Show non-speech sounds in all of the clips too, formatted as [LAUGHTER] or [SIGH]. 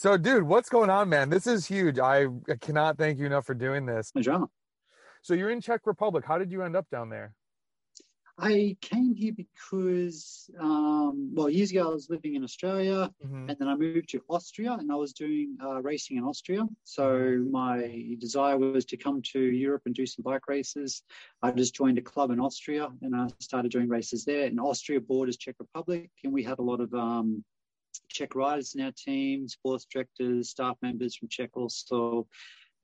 So, dude, what's going on, man? This is huge. I cannot thank you enough for doing this. No drama. So, you're in Czech Republic. How did you end up down there? I came here because, um, well, years ago I was living in Australia, mm-hmm. and then I moved to Austria, and I was doing uh, racing in Austria. So mm-hmm. my desire was to come to Europe and do some bike races. I just joined a club in Austria, and I started doing races there. And Austria borders Czech Republic, and we had a lot of um, Czech riders in our team, sports directors, staff members from Czech also.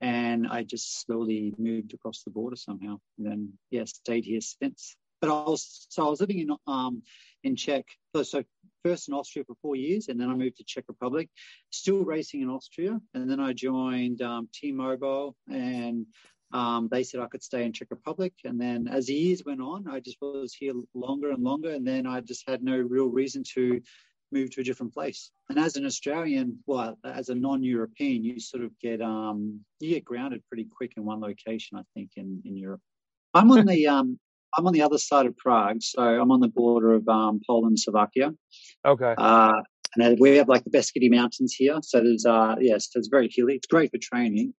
And I just slowly moved across the border somehow, and then yeah, stayed here since but I was so I was living in um in Czech so first in Austria for four years and then I moved to Czech Republic, still racing in Austria, and then I joined um, T-Mobile and um, they said I could stay in Czech Republic. And then as the years went on, I just was here longer and longer, and then I just had no real reason to move to a different place. And as an Australian, well, as a non-European, you sort of get um, you get grounded pretty quick in one location. I think in in Europe. I'm on the um, I'm on the other side of Prague, so I'm on the border of um, Poland Slovakia. Okay. Uh, and we have like the Beskydy Mountains here, so there's uh yes, it's very hilly. It's great for training.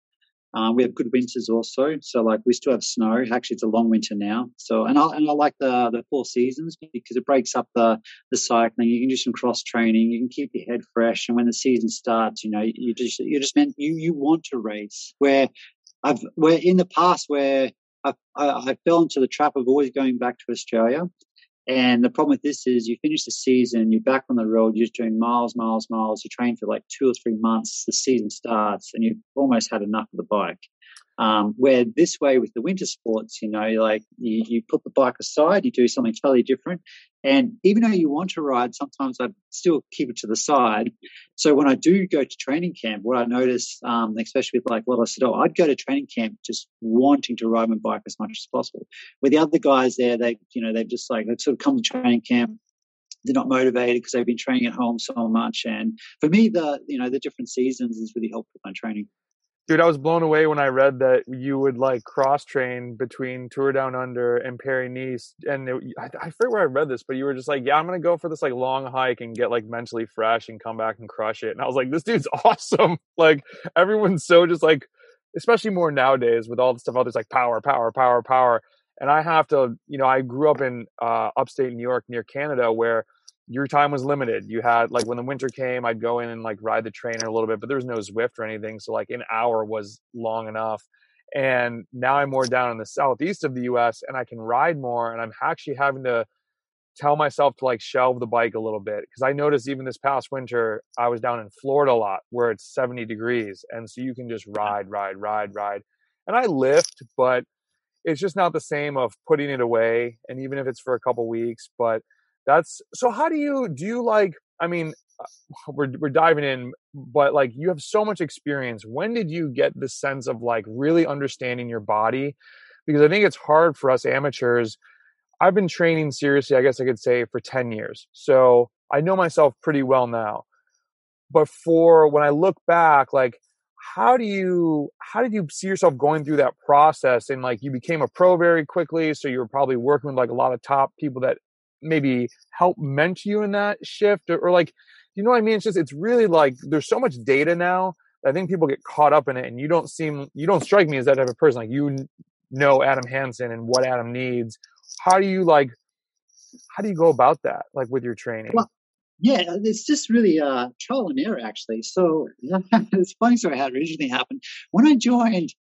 Um, we have good winters also, so like we still have snow. Actually, it's a long winter now. So and I and I like the the four seasons because it breaks up the the cycling. You can do some cross training. You can keep your head fresh, and when the season starts, you know you just you just meant you you want to race. Where I've where in the past where I, I, fell into the trap of always going back to Australia. And the problem with this is you finish the season, you're back on the road, you're just doing miles, miles, miles. You train for like two or three months, the season starts, and you've almost had enough of the bike. Um, where this way with the winter sports, you know, like you, you put the bike aside, you do something totally different. And even though you want to ride, sometimes I still keep it to the side. So when I do go to training camp, what I notice, um, especially with like what I said, oh, I'd go to training camp just wanting to ride my bike as much as possible. With the other guys there, they, you know, they've just like, they sort of come to training camp, they're not motivated because they've been training at home so much. And for me, the you know the different seasons is really helpful with my training. Dude, I was blown away when I read that you would like cross train between Tour Down Under and Paris Nice. And it, I, I forget where I read this, but you were just like, yeah, I'm to go for this like long hike and get like mentally fresh and come back and crush it. And I was like, this dude's [LAUGHS] awesome. Like everyone's so just like, especially more nowadays with all the stuff out there's like power, power, power, power. And I have to, you know, I grew up in uh, upstate New York near Canada where your time was limited. You had like when the winter came, I'd go in and like ride the trainer a little bit, but there was no Zwift or anything. So like an hour was long enough. And now I'm more down in the southeast of the US and I can ride more. And I'm actually having to tell myself to like shelve the bike a little bit. Cause I noticed even this past winter, I was down in Florida a lot where it's 70 degrees. And so you can just ride, ride, ride, ride. And I lift, but it's just not the same of putting it away. And even if it's for a couple weeks, but that's so how do you do you like i mean uh, we're we're diving in but like you have so much experience. When did you get the sense of like really understanding your body? Because i think it's hard for us amateurs. I've been training seriously i guess i could say for 10 years so i know myself pretty well now. But for when i look back like how do you how did you see yourself going through that process and like you became a pro very quickly so you were probably working with like a lot of top people that maybe help mentor you in that shift or, or like you know what I mean? It's just it's really like there's so much data now. I think people get caught up in it, and you don't seem you don't strike me as that type of person. Like you know Adam Hansen and what Adam needs. How do you like? How do you go about that? Like with your training? Well, yeah, it's just really uh, trial and error actually. So [LAUGHS] it's funny story it originally happened. When I joined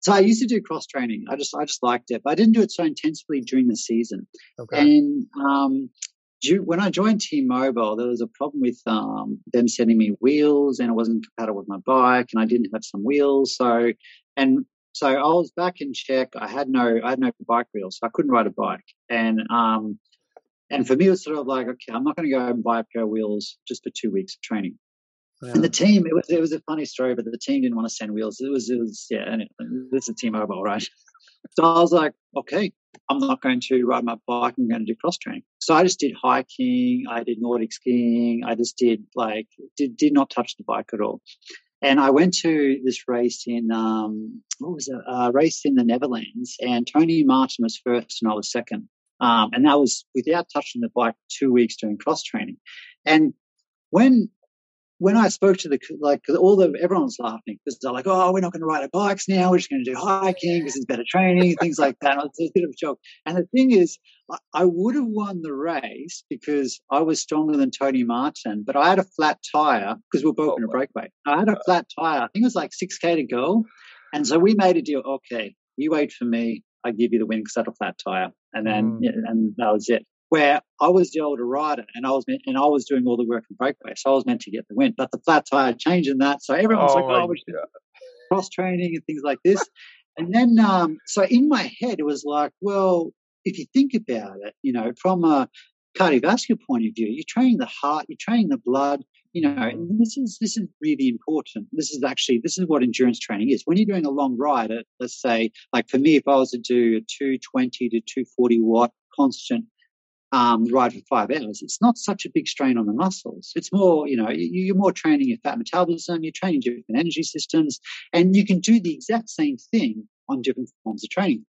so I used to do cross training. I just I just liked it, but I didn't do it so intensively during the season. Okay. And um, when I joined T-Mobile, there was a problem with um, them sending me wheels, and it wasn't compatible with my bike, and I didn't have some wheels. So and so I was back in Czech. I had no I had no bike wheels, so I couldn't ride a bike. And um, and for me, it was sort of like, okay, I'm not going to go and buy a pair of wheels just for two weeks of training. Yeah. And the team, it was it was a funny story, but the team didn't want to send wheels. It was it was yeah. Anyway, this is T-Mobile, right? So I was like, okay, I'm not going to ride my bike. I'm going to do cross training. So I just did hiking. I did Nordic skiing. I just did like did did not touch the bike at all. And I went to this race in um, what was it? A race in the Netherlands, and Tony Martin was first, and I was second. Um, and that was without touching the bike. Two weeks doing cross training, and when when I spoke to the like all the everyone's laughing because they're like, "Oh, we're not going to ride our bikes now. We're just going to do hiking because it's better training, things like that." It's a bit of a joke. And the thing is, I, would have won the race because I was stronger than Tony Martin, but I had a flat tire because we are both oh, in a breakaway. I had a flat tire. I think it was like six k to go, and so we made a deal. Okay, you wait for me. I give you the win because I had a flat tire, and then mm. yeah, and that was it where I was the older rider and I was meant, and I was doing all the work in breakaway, so I was meant to get the win. But the flat tire changed in that, so everyone was oh like, "Oh, we're cross training and things like this." and then, um, so in my head, it was like, well, if you think about it, you know, from a cardiovascular point of view, you're training the heart, you're training the blood. You know, and this is this is really important. This is actually this is what endurance training is. When you're doing a long ride, at, let's say, like for me, if I was to do a 220 to 240 watt constant um, ride for five hours, it's not such a big strain on the muscles. It's more, you know, you're more training your fat metabolism, you're training different energy systems, and you can do the exact same thing on different forms of training.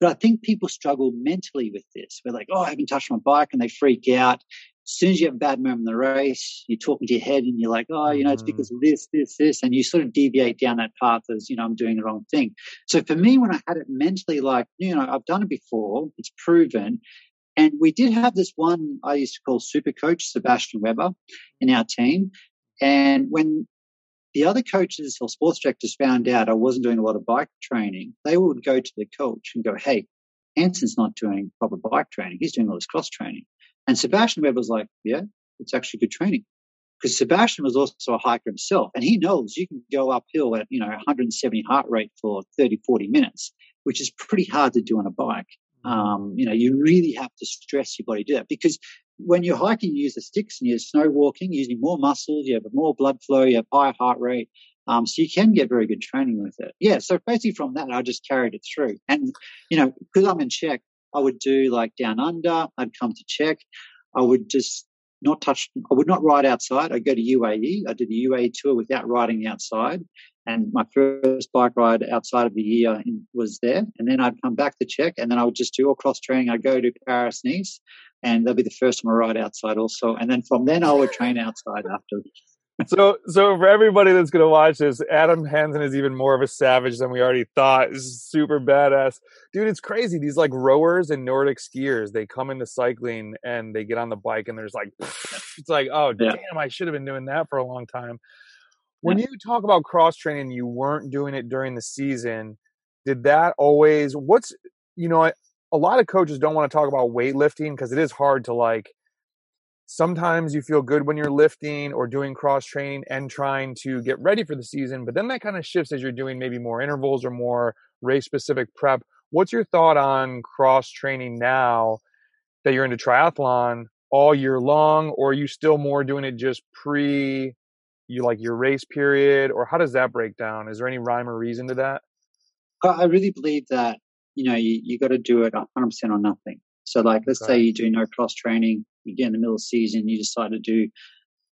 But I think people struggle mentally with this. We're like, oh, I haven't touched my bike, and they freak out. As soon as you have a bad moment in the race, you're talking to your head and you're like, oh, you know, it's because of this, this, this. And you sort of deviate down that path as, you know, I'm doing the wrong thing. So for me, when I had it mentally like, you know, I've done it before, it's proven, and we did have this one I used to call super coach, Sebastian Weber, in our team. And when the other coaches or sports directors found out I wasn't doing a lot of bike training, they would go to the coach and go, Hey, Hansen's not doing proper bike training. He's doing all this cross training. And Sebastian Weber was like, Yeah, it's actually good training. Because Sebastian was also a hiker himself and he knows you can go uphill at, you know, 170 heart rate for 30, 40 minutes, which is pretty hard to do on a bike. Um, you know, you really have to stress your body to do that because when you're hiking, you use the sticks and you're snow walking, using more muscles, you have more blood flow, you have higher heart rate. Um, so you can get very good training with it. Yeah. So basically from that, I just carried it through. And, you know, because I'm in Czech, I would do like down under, I'd come to Czech. I would just not touch, I would not ride outside. I'd go to UAE. I did the UAE tour without riding outside. And my first bike ride outside of the year was there. And then I'd come back to Czech and then I would just do all cross training. I'd go to Paris, Nice, and that'd be the first time I ride outside also. And then from then I would train outside after. so, so for everybody that's going to watch this, Adam Hansen is even more of a savage than we already thought. Is super badass, dude. It's crazy. These like rowers and Nordic skiers, they come into cycling and they get on the bike and there's like, [LAUGHS] it's like, oh yeah. damn, I should have been doing that for a long time. When [LAUGHS] you talk about cross training, you weren't doing it during the season. Did that always? What's you know, a lot of coaches don't want to talk about weightlifting because it is hard to like. Sometimes you feel good when you're lifting or doing cross training and trying to get ready for the season, but then that kind of shifts as you're doing maybe more intervals or more race specific prep. What's your thought on cross training now that you're into triathlon all year long, or are you still more doing it just pre you like your race period, or how does that break down? Is there any rhyme or reason to that? I really believe that you know you, you got to do it 100 percent or nothing. So like, let's okay. say you do no cross training, you get in the middle of the season, you decide to do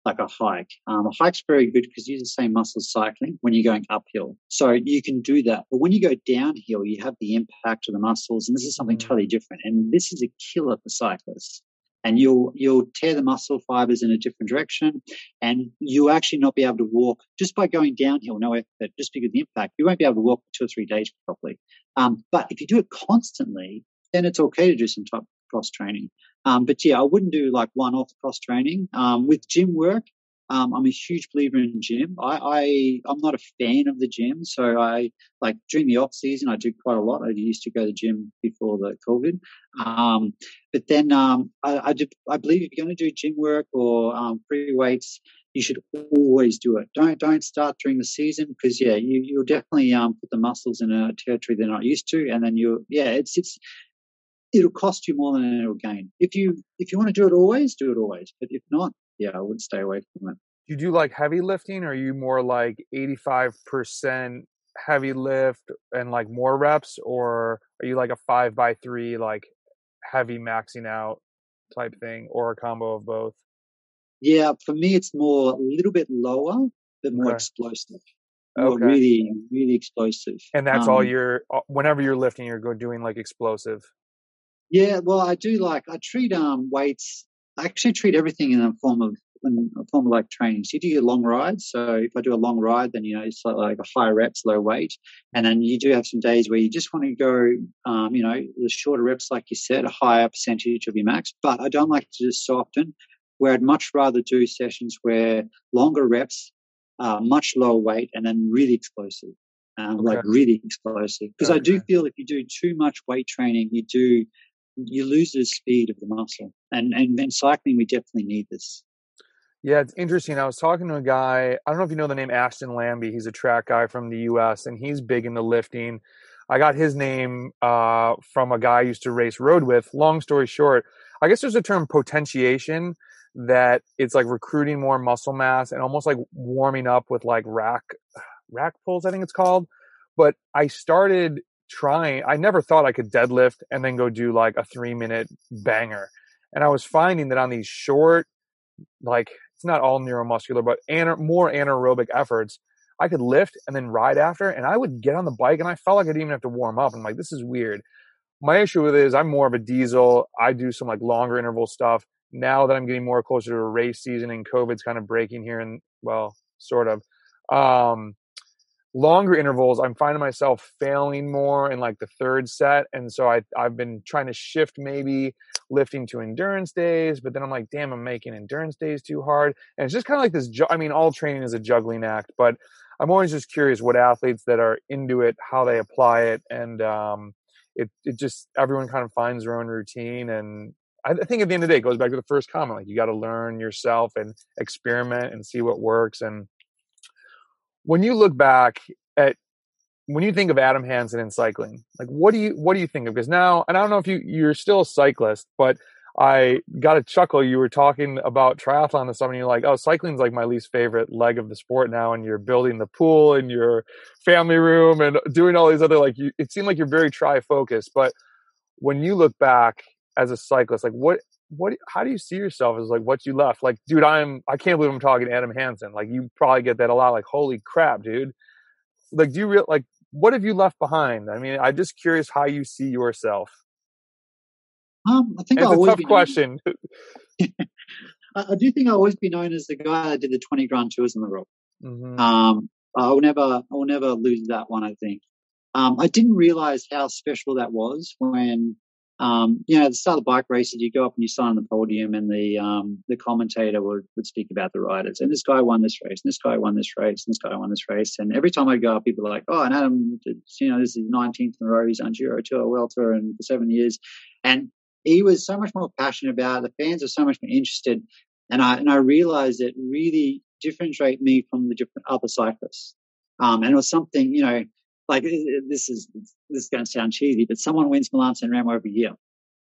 like a hike. Um, a hike's very good because you use the same muscles cycling when you're going uphill. So you can do that. But when you go downhill, you have the impact of the muscles, and this is something mm. totally different. And this is a killer for cyclists and you'll you'll tear the muscle fibers in a different direction and you'll actually not be able to walk just by going downhill no effort just because of the impact you won't be able to walk two or three days properly. Um, but if you do it constantly then it's okay to do some type of cross training. Um, but yeah i wouldn't do like one off cross training um, with gym work um, I'm a huge believer in gym. I, I I'm not a fan of the gym, so I like during the off season I do quite a lot. I used to go to the gym before the COVID, um, but then um, I I, do, I believe if you're going to do gym work or um, free weights, you should always do it. Don't don't start during the season because yeah, you you'll definitely um, put the muscles in a territory they're not used to, and then you yeah, it's it's it'll cost you more than it'll gain. If you if you want to do it always, do it always. But if not, yeah, I would stay away from it. Do you do like heavy lifting or are you more like 85% heavy lift and like more reps or are you like a five by three like heavy maxing out type thing or a combo of both? Yeah, for me it's more a little bit lower but more okay. explosive. More okay. really, really explosive. And that's um, all you're uh, whenever you're lifting, you're doing like explosive. Yeah, well, I do like I treat um weights I actually treat everything in a form of when I form of like training. So you do your long rides. So if I do a long ride, then you know it's like, like a high reps, low weight, and then you do have some days where you just want to go, um, you know, the shorter reps, like you said, a higher percentage of your max. But I don't like to do this so often. Where I'd much rather do sessions where longer reps, uh, much lower weight, and then really explosive. Um, okay. like really explosive. Because okay. I do feel if you do too much weight training, you do you lose the speed of the muscle. And and in cycling, we definitely need this. Yeah, it's interesting. I was talking to a guy. I don't know if you know the name Ashton Lambie. He's a track guy from the U.S. and he's big into lifting. I got his name uh, from a guy I used to race road with. Long story short, I guess there's a term potentiation that it's like recruiting more muscle mass and almost like warming up with like rack rack pulls. I think it's called. But I started trying, I never thought I could deadlift and then go do like a three minute banger. And I was finding that on these short, like it's not all neuromuscular, but more anaerobic efforts, I could lift and then ride after. And I would get on the bike and I felt like I didn't even have to warm up. I'm like, this is weird. My issue with it is I'm more of a diesel. I do some like longer interval stuff. Now that I'm getting more closer to race season and COVID's kind of breaking here and well, sort of. Um, longer intervals, I'm finding myself failing more in like the third set. And so I, I've been trying to shift maybe lifting to endurance days, but then I'm like, damn, I'm making endurance days too hard. And it's just kind of like this. Ju- I mean, all training is a juggling act, but I'm always just curious what athletes that are into it, how they apply it. And, um, it, it just, everyone kind of finds their own routine. And I think at the end of the day, it goes back to the first comment. Like you got to learn yourself and experiment and see what works. And, when you look back at when you think of Adam Hansen in cycling, like what do you what do you think of? Because now, and I don't know if you you're still a cyclist, but I got a chuckle. You were talking about triathlon this summer, and you're like, "Oh, cycling's like my least favorite leg of the sport now." And you're building the pool in your family room and doing all these other like. You, it seemed like you're very tri focused, but when you look back as a cyclist, like what what how do you see yourself as like what you left? Like dude i'm i can't believe i'm talking adam hansen. Like you probably get that a lot like holy crap dude. Like do you real like what have you left behind? I mean i'm just curious how you see yourself. Um i think it's a tough question. [LAUGHS] [LAUGHS] I, do think i'll always be known as the guy that did the 20 grand tours in the world mm-hmm. um i will never i will never lose that one i think. Um, I didn't realize how special that was when um, you know, at the start of the bike races, you go up and you sign on the podium, and the um, the commentator would, would speak about the riders. And this guy won this race, and this guy won this race, and this guy won this race. And every time I go up, people are like, "Oh, and Adam, you know, this is 19th in a row. He's on Giro Tour, Tour, and for seven years." And he was so much more passionate about it. The fans are so much more interested, and I and I realized it really differentiate me from the different other cyclists. Um, and it was something, you know, like this is this is going to sound cheesy, but someone wins Milan San Remo every year.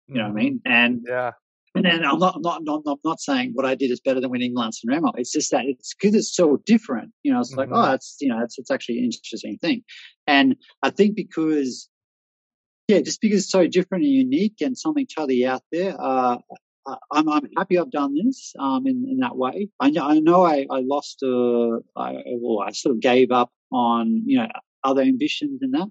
You know what I mm-hmm. mean? And yeah. And then I'm not, I'm not, not, not, not saying what I did is better than winning Milan San Remo. It's just that it's because it's so different. You know, it's mm-hmm. like, oh, it's, you know, it's, it's actually an interesting thing. And I think because, yeah, just because it's so different and unique and something totally out there, uh, I'm, I'm happy I've done this um, in, in that way. I know I, know I, I lost, uh, I, well, I sort of gave up on, you know, other ambitions in that,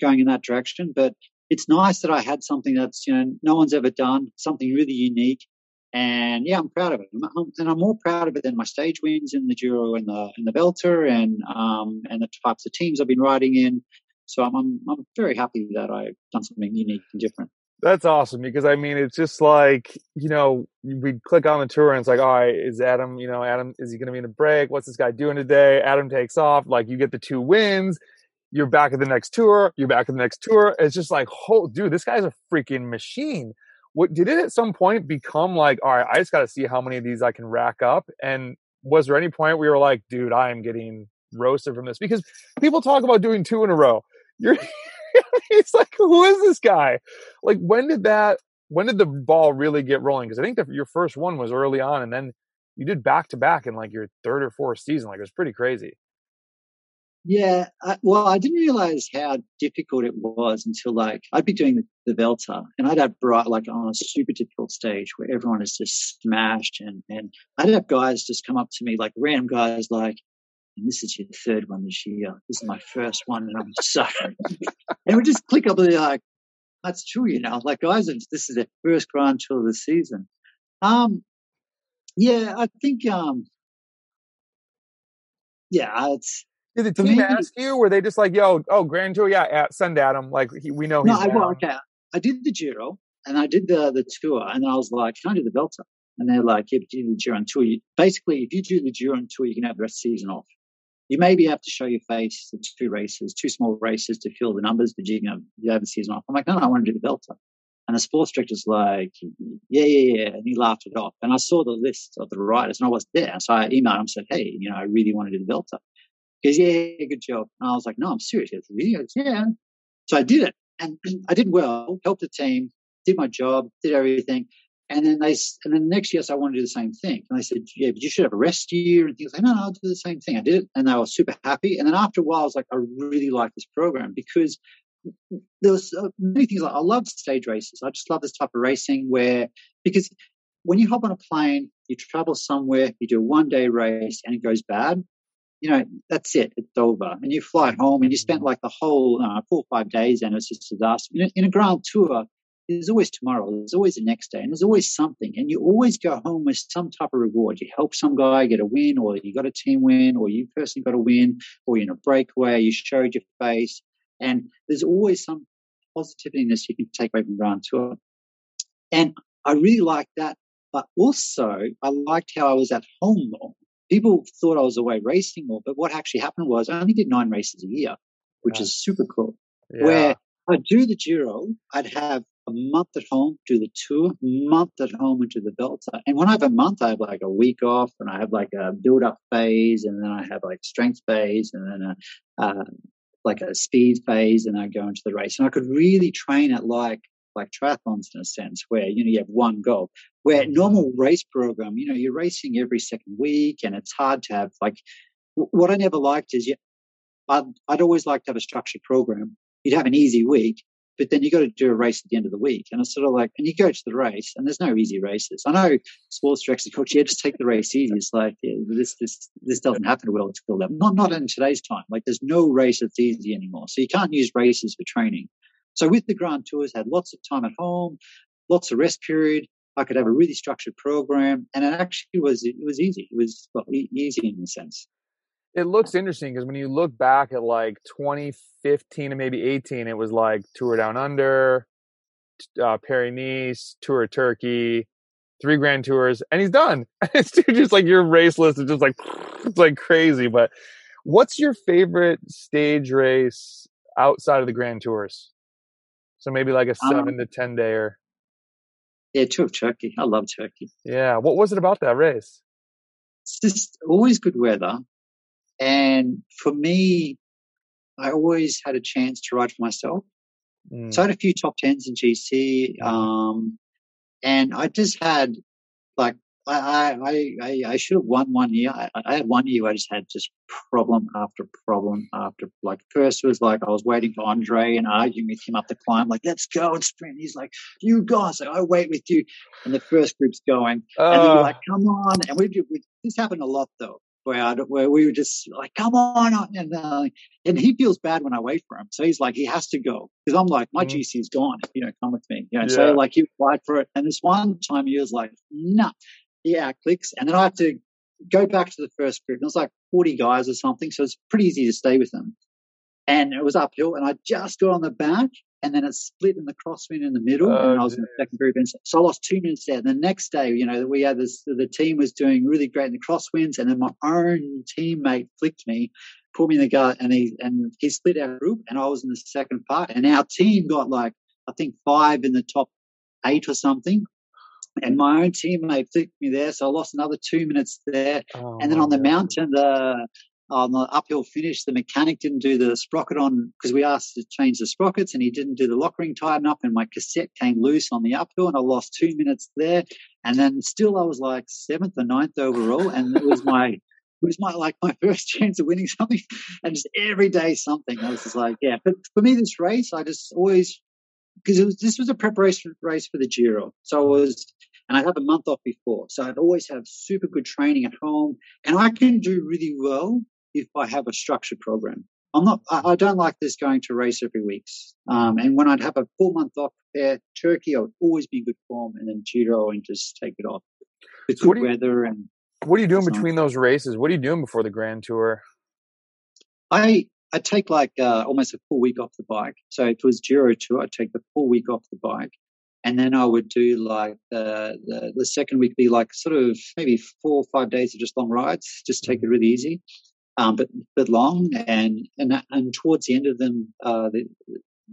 going in that direction. But it's nice that I had something that's, you know, no one's ever done, something really unique. And yeah, I'm proud of it. I'm, and I'm more proud of it than my stage wins in the Giro and the, in the Vuelta and, um, and the types of teams I've been riding in. So I'm, I'm, I'm very happy that I've done something unique and different. That's awesome because I mean it's just like you know we click on the tour and it's like all right is Adam you know Adam is he going to be in a break? What's this guy doing today? Adam takes off. Like you get the two wins you're back at the next tour you're back at the next tour. It's just like oh dude this guy's a freaking machine. What did it at some point become like all right I just got to see how many of these I can rack up and was there any point you were like dude I am getting roasted from this because people talk about doing two in a row you're [LAUGHS] it's like, who is this guy? Like, when did that? When did the ball really get rolling? Because I think that your first one was early on, and then you did back to back in like your third or fourth season. Like, it was pretty crazy. Yeah, I, well, I didn't realize how difficult it was until like I'd be doing the, the Vuelta and I'd have bright like on a super difficult stage where everyone is just smashed and and I'd have guys just come up to me like random guys like, and this is your third one this year. This is my first one, and I'm suffering. and we just click up and like, that's true, you know. Like guys, this is their first Grand Tour of the season. Um, Yeah, I think. um Yeah, it's Did the team me. ask you? Were they just like, "Yo, oh, Grand Tour, yeah, at, send Adam. Like he, we know No, I well, down." okay. I did the Giro and I did the the tour, and I was like, "Can I do the Vuelta?" And they're like, "Yeah, but you do the Giro and tour. You, basically, if you do the Giro and tour, you can have the rest of the season off. You maybe have to show your face the two races, two small races to fill the numbers, but you have the season off." I'm like, "No, no, I want to do the Vuelta." And the sports director's like, "Yeah, yeah, yeah," and he laughed it off. And I saw the list of the riders, and I was there, so I emailed him and said, "Hey, you know, I really want to do the Vuelta." He goes, yeah, yeah, good job. And I was like, no, I'm serious. He goes, really? Goes, yeah. So I did it and [CLEARS THROAT] I did well, helped the team, did my job, did everything. And then they, and then next year, I wanted to do the same thing. And they said, yeah, but you should have a rest year and things like, no, no, I'll do the same thing. I did it and they were super happy. And then after a while, I was like, I really like this program because there was uh, many things like I love stage races. I just love this type of racing where, because when you hop on a plane, you travel somewhere, you do a one day race and it goes bad you know, that's it. It's over. And you fly home and you spent like the whole uh, four or five days and it's just a disaster. In a, in a grand tour, there's always tomorrow. There's always the next day and there's always something. And you always go home with some type of reward. You help some guy get a win or you got a team win or you personally got a win or you're in a breakaway, you showed your face. And there's always some positiveness you can take away from grand tour. And I really liked that. But also, I liked how I was at home more people thought I was away racing more, but what actually happened was I only did nine races a year, which Yeah. is super cool. Yeah. Where I'd do the Giro, I'd have a month at home, do the tour, month at home and do the Vuelta. And when I have a month, I have like a week off and I have like a build up phase and then I have like strength phase and then a, uh, like a speed phase and I go into the race. And I could really train it like, like triathlons in a sense where, you know, you have one goal where Mhm. normal race program, you know, you're racing every second week and it's hard to have like, what I never liked is you, I'd, I'd always like to have a structured program. You'd have an easy week, but then you got to do a race at the end of the week. And it's sort of like, and you go to the race and there's no easy races. I know sports directors, coach, yeah, just take the race easy. It's like, yeah, this, this, this doesn't happen at world skill level. Not, not in today's time. Like there's no race that's easy anymore. So you can't use races for training. So with the Grand Tours, had lots of time at home, lots of rest period. I could have a really structured program, and it actually was it was easy. It was well, e- easy in a sense. It looks interesting because when you look back at like 2015 and maybe 18, it was like Tour Down Under, uh, Paris Nice, Tour of Turkey, three Grand Tours, and he's done. [LAUGHS] it's just like your race list is just like it's like crazy. But what's your favorite stage race outside of the Grand Tours? So maybe like a Um, seven to ten day or Yeah, Tour of Turkey. I love Turkey. yeah. What was it about that race? It's just always good weather, and for me, I always had a chance to ride for myself. Mm, So I had a few top tens in GC, um, and I just had like I I I, I should have won one year. I, I had one year where I just had just problem after problem after like first was like I was waiting for Andre and arguing with him up the climb, like let's go and sprint. He's like, you guys, I wait with you, and the first group's going, and then uh, we're like, come on, and we, we this happened a lot though. Where, I, where we were just like, come on, and uh, and he feels bad when I wait for him, so he's like, he has to go because I'm like, my Mhm. GC is gone, you know, come with me, you know. So like he applied for it, and this one time he was like, nah, yeah, clicks, and then I had to go back to the first group. And it was like 40 guys or something, so it's pretty easy to stay with them. And it was uphill, and I just got on the back, and then it split in the crosswind in the middle, Oh, and I was in the second group, and so I lost two minutes there. And the next day, you know, we had this, the team was doing really great in the crosswinds, and then my own teammate flicked me, put me in the gut, and he and he split our group, and I was in the second part, and our team got like I think five in the top eight or something. And my own teammate flicked me there, so I lost another two minutes there. oh And then on the mountain, the Oh, on the uphill finish, the mechanic didn't do the sprocket on because we asked to change the sprockets, and he didn't do the lock ring tighten up, and my cassette came loose on the uphill, and I lost two minutes there. And then still, I was like seventh or ninth overall, and it was my it was my like my [LAUGHS] first chance of winning something, [LAUGHS] and just every day something. I was just like, yeah. But for me, this race, I just always because it was this was a preparation race for the Giro, so it was and I'd have a month off before. So I'd always have super good training at home. And I can do really well if I have a structured program. I'm not, I, don't like this going to race every week. Um, and when I'd have a full month off there, Turkey, I would always be in good form and then Giro and just take it off. what good you weather and what are you doing between those races? What are you doing before the Grand Tour? I I take like uh, almost a full week off the bike. So if it was Giro Tour, I'd take the full week off the bike, and then I would do like the the, the second week be like sort of maybe four or five days of just long rides, just take it really easy, um, but but long, and and and towards the end of them, uh, the,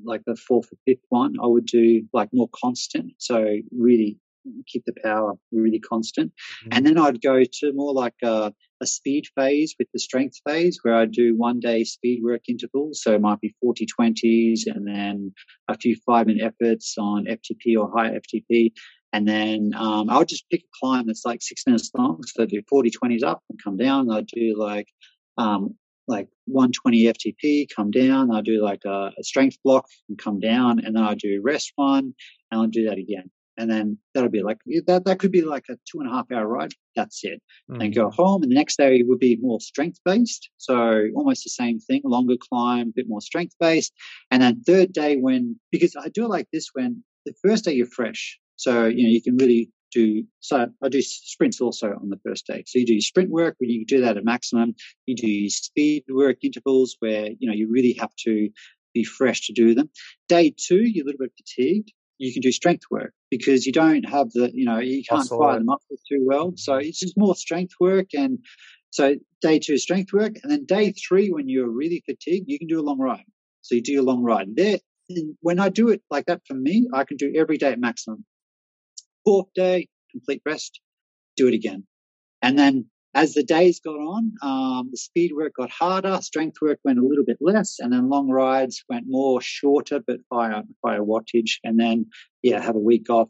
like the fourth or fifth one, I would do like more constant. So really keep the power really constant, and then I'd go to more like a a speed phase with the strength phase where I do one day speed work intervals. So it might be 40 20s and then a few five minute efforts on FTP or high FTP. And then um, I would just pick a climb that's like six minutes long. So I do 40 20s up and come down. I'd do like, um, like 120 FTP, come down. I do like a, a strength block and come down. And then I do rest one and I'll do that again. And then that'll be like, that, that could be like a two and a half hour ride. That's it and Mhm. go home. And the next day would be more strength based. So almost the same thing, longer climb, a bit more strength based. And then third day when, because I do it like this when the first day you're fresh. So, you know, you can really do, so I do sprints also on the first day. So you do your sprint work when you do that at maximum. You do your speed work intervals where, you know, you really have to be fresh to do them. Day two, you're a little bit fatigued. You can do strength work because you don't have the, you know, you can't fire it. the muscles too well. So it's just more strength work. And so day two, strength work. And then day three, when you're really fatigued, you can do a long ride. So you do a long ride. There, and when I do it like that for me, I can do every day at maximum. Fourth day, complete rest, do it again. And then as the days got on, um, the speed work got harder, strength work went a little bit less, and then long rides went more shorter but higher, higher wattage. And then, yeah, have a week off,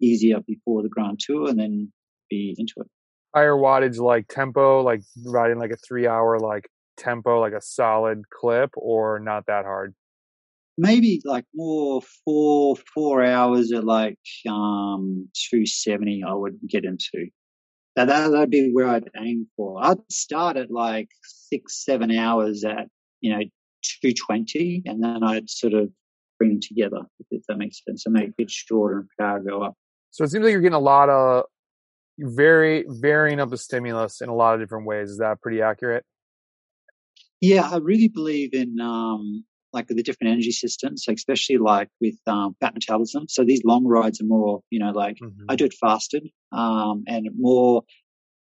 easier before the Grand Tour, and then be into it. Higher wattage like tempo, like riding like a three hour like tempo, like a solid clip, or not that hard. Maybe like more four four hours at like um two seventy. I would get into that. that that'd be where I'd aim for. I'd start at like six seven hours at you know two twenty, and then I'd sort of bring them together if that makes sense, and make it shorter and power go up. So it seems like you're getting a lot of very varying of the stimulus in a lot of different ways. Is that pretty accurate? Yeah, I really believe in um, like the different energy systems, like especially like with um, fat metabolism. So these long rides are more, you know, like Mhm. I do it fasted um, and more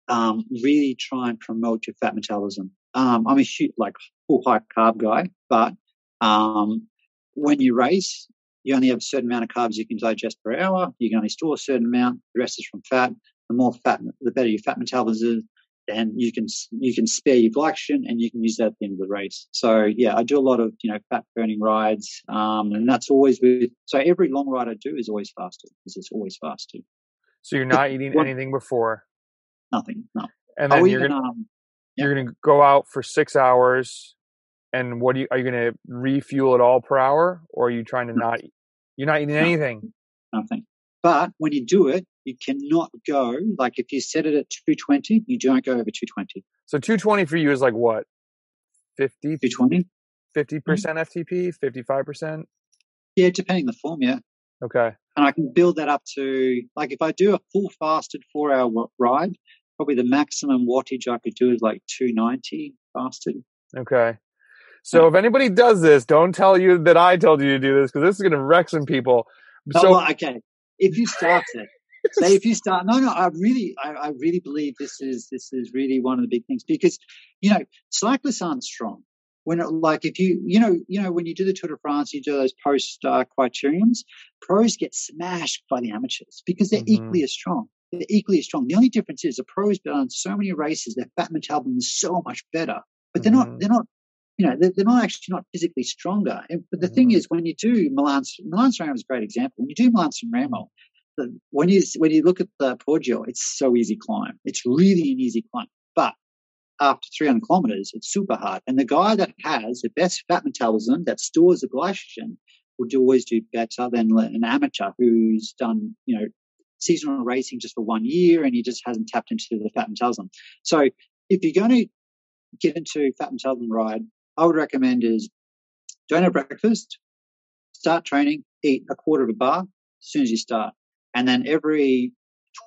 um, really try and promote your fat metabolism. Um, I'm a huge like full high carb guy, but um, when you race, you only have a certain amount of carbs you can digest per hour. You can only store a certain amount. The rest is from fat. The more fat, the better your fat metabolism. Then you can you can spare your glycogen and you can use that at the end of the race. So yeah, I do a lot of you know fat burning rides, um, and that's always with. So every long ride I do is always fasted because it's always fasted. So you're not [LAUGHS] eating anything before, Nothing, no. and Oh, then you're even gonna um, you're gonna go out for six hours, and what do you are you gonna refuel at all per hour, or are you trying to not? You're not eating No. anything. nothing. But when you do it, you cannot go like if you set it at 220, you don't go over 220. So 220 for you is like what? 50 220? 50% FTP, 55%? Yeah, depending the form, yeah. Okay. And I can build that up to like if I do a full fasted four hour ride, probably the maximum wattage I could do is like 290 fasted. Okay. So if anybody does this, don't tell you that I told you to do this because this is going to wreck some people. Oh, So well, okay. If you start it, say if you start, no, no, I really, I, I really believe this is this is really one of the big things because you know cyclists aren't strong. When it, like if you you know you know when you do the Tour de France, you do those post uh, criteriums. Pros get smashed by the amateurs because they're Mhm. equally as strong. They're equally as strong. The only difference is the pros done so many races. Their fat metabolism is so much better, but they're Mhm. not. They're not. You know, they're, they're not actually not physically stronger. And, but the thing Mhm. is, when you do Milan, Milan San Remo is a great example. When you do Milan San Remo, the, when you when you look at the Poggio, it's so easy climb. It's really an easy climb. But after 300 kilometers, it's super hard. And the guy that has the best fat metabolism that stores the glycogen will do, always do better than an amateur who's done, you know, seasonal racing just for one year and he just hasn't tapped into the fat metabolism. So if you're going to get into fat metabolism ride, I would recommend is don't have breakfast, start training, eat a quarter of a bar as soon as you start. And then every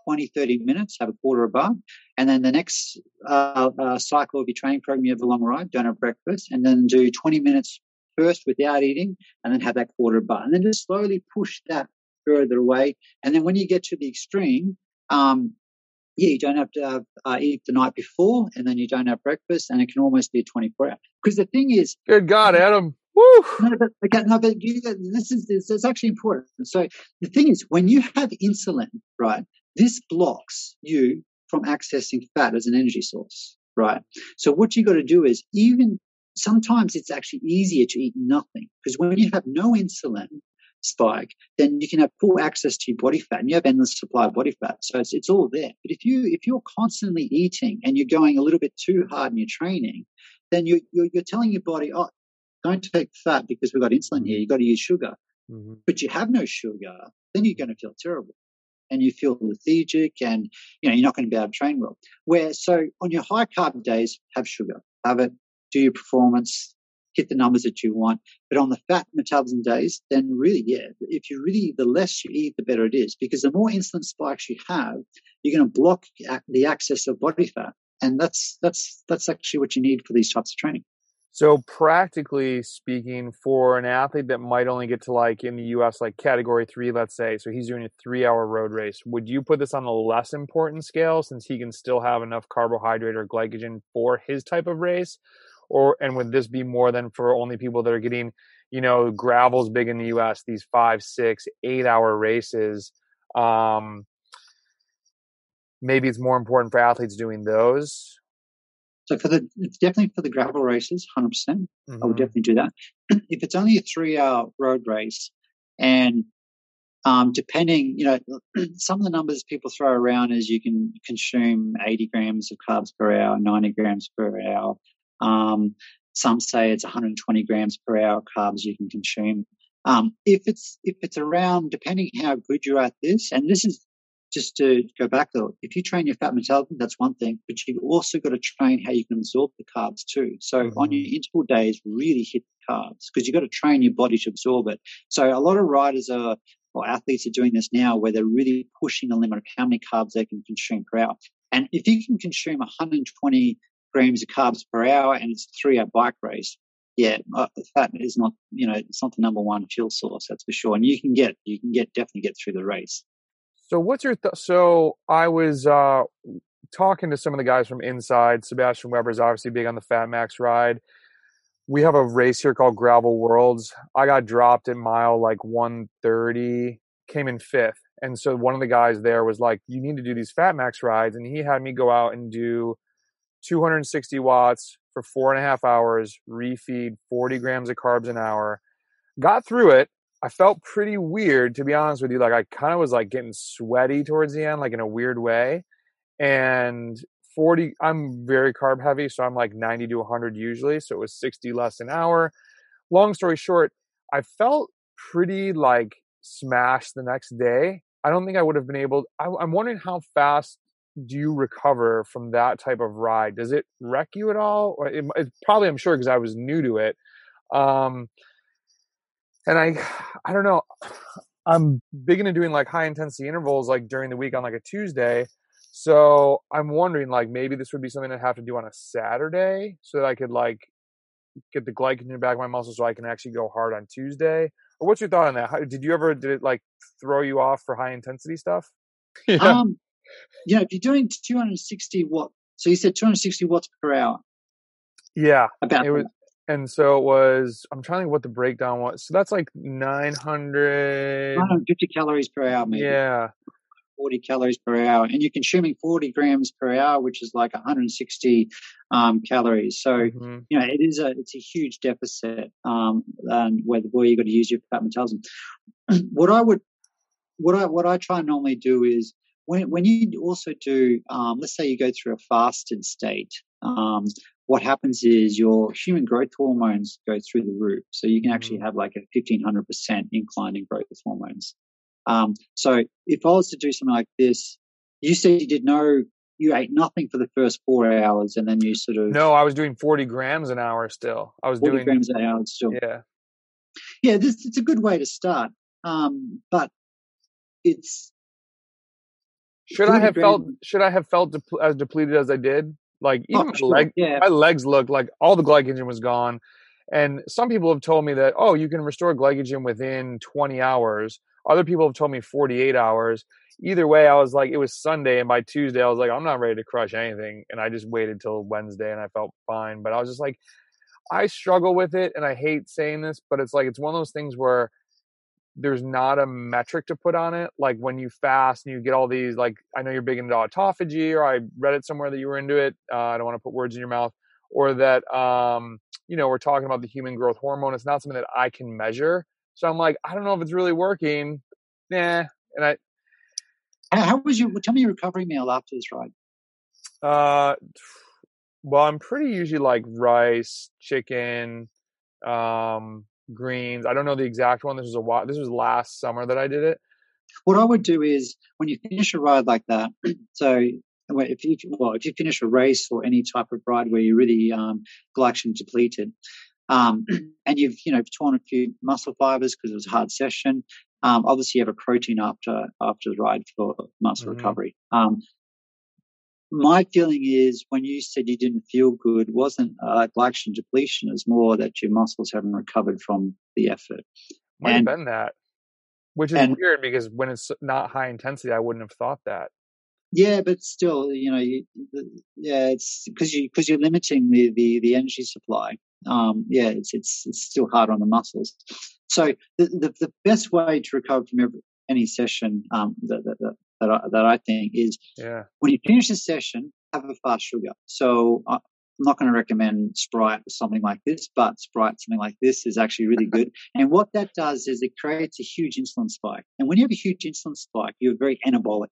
20, 30 minutes, have a quarter of a bar. And then the next uh, uh, cycle of your training program, you have a long ride, don't have breakfast, and then do 20 minutes first without eating, and then have that quarter of a bar. And then just slowly push that further away. And then when you get to the extreme, um, yeah, you don't have to have, uh, eat the night before, and then you don't have breakfast, and it can almost be a 24 hour. Because the thing is, good God, Adam, Woo! No, but, okay, no, but you, this is this is actually important. So the thing is, when you have insulin, right, this blocks you from accessing fat as an energy source, right? So what you got to do is even sometimes it's actually easier to eat nothing because when you have no insulin spike, then you can have full access to your body fat and you have endless supply of body fat. So it's, it's all there. But if you if you're constantly eating and you're going a little bit too hard in your training, then you, you're, you're telling your body, oh, don't take fat because we've got insulin here. You've got to use sugar. Mm-hmm. But you have no sugar, then you're going to feel terrible. And you feel lethargic and you know you're not going to be able to train well. Where so on your high carb days, have sugar. Have it, do your performance, hit the numbers that you want. But on the fat metabolism days, then really, yeah, if you really, the less you eat, the better it is. Because the more insulin spikes you have, you're going to block the access of body fat. And that's, that's, that's actually what you need for these types of training. So practically speaking, for an athlete that might only get to like in the US like category three, let's say, so he's doing a three hour road race, would you put this on the less important scale since he can still have enough carbohydrate or glycogen for his type of race? Or and would this be more than for only people that are getting, you know, gravel's big in the US, these five, six, eight hour races? Um maybe it's more important for athletes doing those so for the it's definitely for the gravel races, 100%. percent mm-hmm. I would mm-hmm. definitely do that. [CLEARS THROAT] if it's only a three-hour road race, and um, depending, you know, [CLEARS THROAT] some of the numbers people throw around is you can consume 80 grams of carbs per hour, 90 grams per hour. Um, some say it's 120 grams per hour carbs you can consume. Um, if it's if it's around, depending how good you're at this, and this is just to go back though, if you train your fat metabolism, that's one thing, but you've also got to train how you can absorb the carbs too. So mm-hmm. on your interval days, really hit the carbs because you've got to train your body to absorb it. So a lot of riders are, or athletes are doing this now where they're really pushing the limit of how many carbs they can consume per hour. And if you can consume 120 grams of carbs per hour and it's a three hour bike race, yeah, uh, fat is not, you know, it's not the number one fuel source, that's for sure. And you can get, you can get, definitely get through the race. So what's your th- so I was uh, talking to some of the guys from INSCYD. Sebastian Weber is obviously big on the Fat Max ride. We have a race here called Gravel Worlds. I got dropped at mile like 130, came in fifth. And so one of the guys there was like, "You need to do these Fat Max rides," and he had me go out and do 260 watts for four and a half hours, refeed 40 grams of carbs an hour. Got through it, I felt pretty weird to be honest with you. Like I kind of was like getting sweaty towards the end, like in a weird way. And 40, I'm very carb heavy, so I'm like 90 to 100 usually. So it was 60 less an hour. Long story short, I felt pretty like smashed the next day. I don't think I would have been able. I, I'm wondering how fast do you recover from that type of ride? Does it wreck you at all? Or it, it probably, I'm sure, because I was new to it. Um, and I, I don't know. I'm big into doing like high intensity intervals like during the week on like a Tuesday. So I'm wondering like maybe this would be something I'd have to do on a Saturday so that I could like get the glycogen back in my muscles so I can actually go hard on Tuesday. Or what's your thought on that? How, did you ever did it like throw you off for high intensity stuff? [LAUGHS] yeah. Um, yeah, if you're doing 260 watt, so you said 260 watts per hour. Yeah, about it was and so it was i'm trying to think what the breakdown was. So that's like 900 950 calories per hour maybe. Yeah. 40 calories per hour and you're consuming 40 grams per hour which is like 160 um, calories. So mm-hmm. you know it is a it's a huge deficit um, and where, where you've got to use your fat metabolism. [CLEARS THROAT] What i would what i what i try and normally do is when, when you also do um, let's say you go through a fasted state um, what happens is your human growth hormones go through the roof. So you can actually mm. have like a 1500% incline in growth hormones. Um, so if I was to do something like this, you said you did no, you ate nothing for the first four hours and then you sort of. No, I was doing 40 grams an hour still. I was 40 doing. grams an hour still. Yeah. Yeah, this, it's a good way to start. Um, but it's, should I have felt should I have felt depl- as depleted as I did? Like even Oh, my sure. leg, Yeah. my legs looked like all the glycogen was gone. And some people have told me that oh, you can restore glycogen within 20 hours. Other people have told me 48 hours. Either way, I was like, it was Sunday, and by Tuesday, I was like, I'm not ready to crush anything. And I just waited till Wednesday, and I felt fine. But I was just like, I struggle with it, and I hate saying this, but it's like it's one of those things where there's not a metric to put on it. Like when you fast and you get all these, like I know you're big into autophagy, or I read it somewhere that you were into it. Uh, I don't want to put words in your mouth, or that um, you know we're talking about the human growth hormone. It's not something that I can measure. So I'm like, I don't know if it's really working. Nah. And I, How, was your? Tell me your recovery meal after this ride. Uh, well, I'm pretty usually like rice, chicken, um, greens. I don't know the exact one. This was a while. This was last summer that I did it. What I would do is when you finish a ride like that. [CLEARS THROAT] So if you well, if you finish a race or any type of ride where you're really um, glycogen depleted, um, [CLEARS THROAT] and you've you know torn a few muscle fibers because it was a hard session. Um, obviously, you have a protein after after the ride for muscle Mhm. recovery. Um, my feeling is when you said you didn't feel good, wasn't uh, glycogen depletion. It's more that your muscles haven't recovered from the effort. Might And- have been that, which is and- weird because when it's not high intensity, I wouldn't have thought that. Yeah, but still, you know, you, the- yeah, it's because you because you're limiting the, the the energy supply. Um, yeah, it's it's it's still hard on the muscles. So the the, the best way to recover from every, any session um, that that that that I, that I think is Yeah. when you finish a session, have a fast sugar. So uh, I'm not going to recommend Sprite or something like this, but Sprite, something like this, is actually really good. And what that does is it creates a huge insulin spike. And when you have a huge insulin spike, you're very anabolic.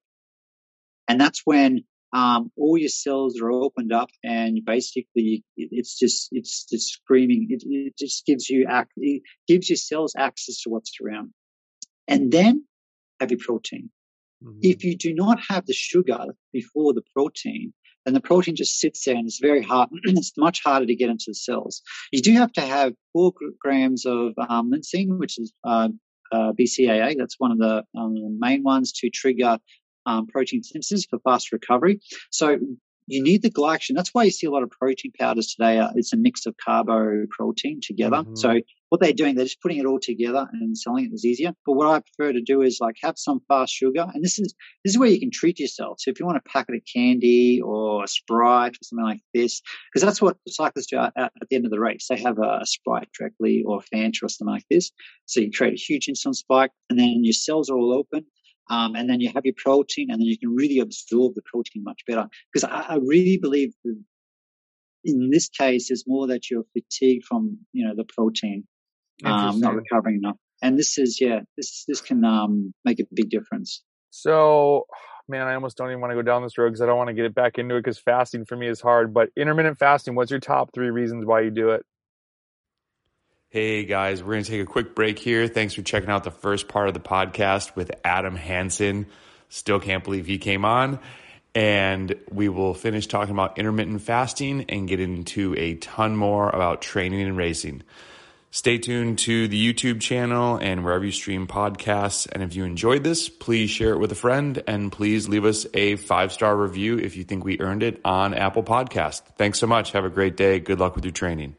And that's when um, all your cells are opened up, and basically it's just it's just screaming. It, it just gives you ac- it gives your cells access to what's around, and then have your protein. Mhm. If you do not have the sugar before the protein, then the protein just sits there and it's very hard. [CLEARS THROAT] it's much harder to get into the cells. You do have to have four grams of um, which is uh, uh, BCAA. That's one of the um, main ones to trigger um, protein synthesis for fast recovery. So you need the glycogen. That's why you see a lot of protein powders today. Uh, it's a mix of carbo protein together. Mhm. So what they're doing, they're just putting it all together and selling it as easier. But what I prefer to do is like have some fast sugar, and this is this is where you can treat yourself. So if you want a packet of candy or a Sprite or something like this, because that's what cyclists do at, at the end of the race. They have a, a Sprite directly or a Fanta or something like this. So you create a huge insulin spike, and then your cells are all open. Um, and then you have your protein, and then you can really absorb the protein much better. Because I, I really believe that in this case, it's more that you're fatigued from you know the protein, um, not recovering enough. And this is yeah, this this can um, make a big difference. So, man, I almost don't even want to go down this road because I don't want to get it back into it because fasting for me is hard. But intermittent fasting, what's your top three reasons why you do it? Hey guys, we're going to take a quick break here. Thanks for checking out the first part of the podcast with Adam Hansen. Still can't believe he came on. And we will finish talking about intermittent fasting and get into a ton more about training and racing. Stay tuned to the YouTube channel and wherever you stream podcasts. And if you enjoyed this, please share it with a friend and please leave us a five star review if you think we earned it on Apple Podcast. Thanks so much. Have a great day. Good luck with your training.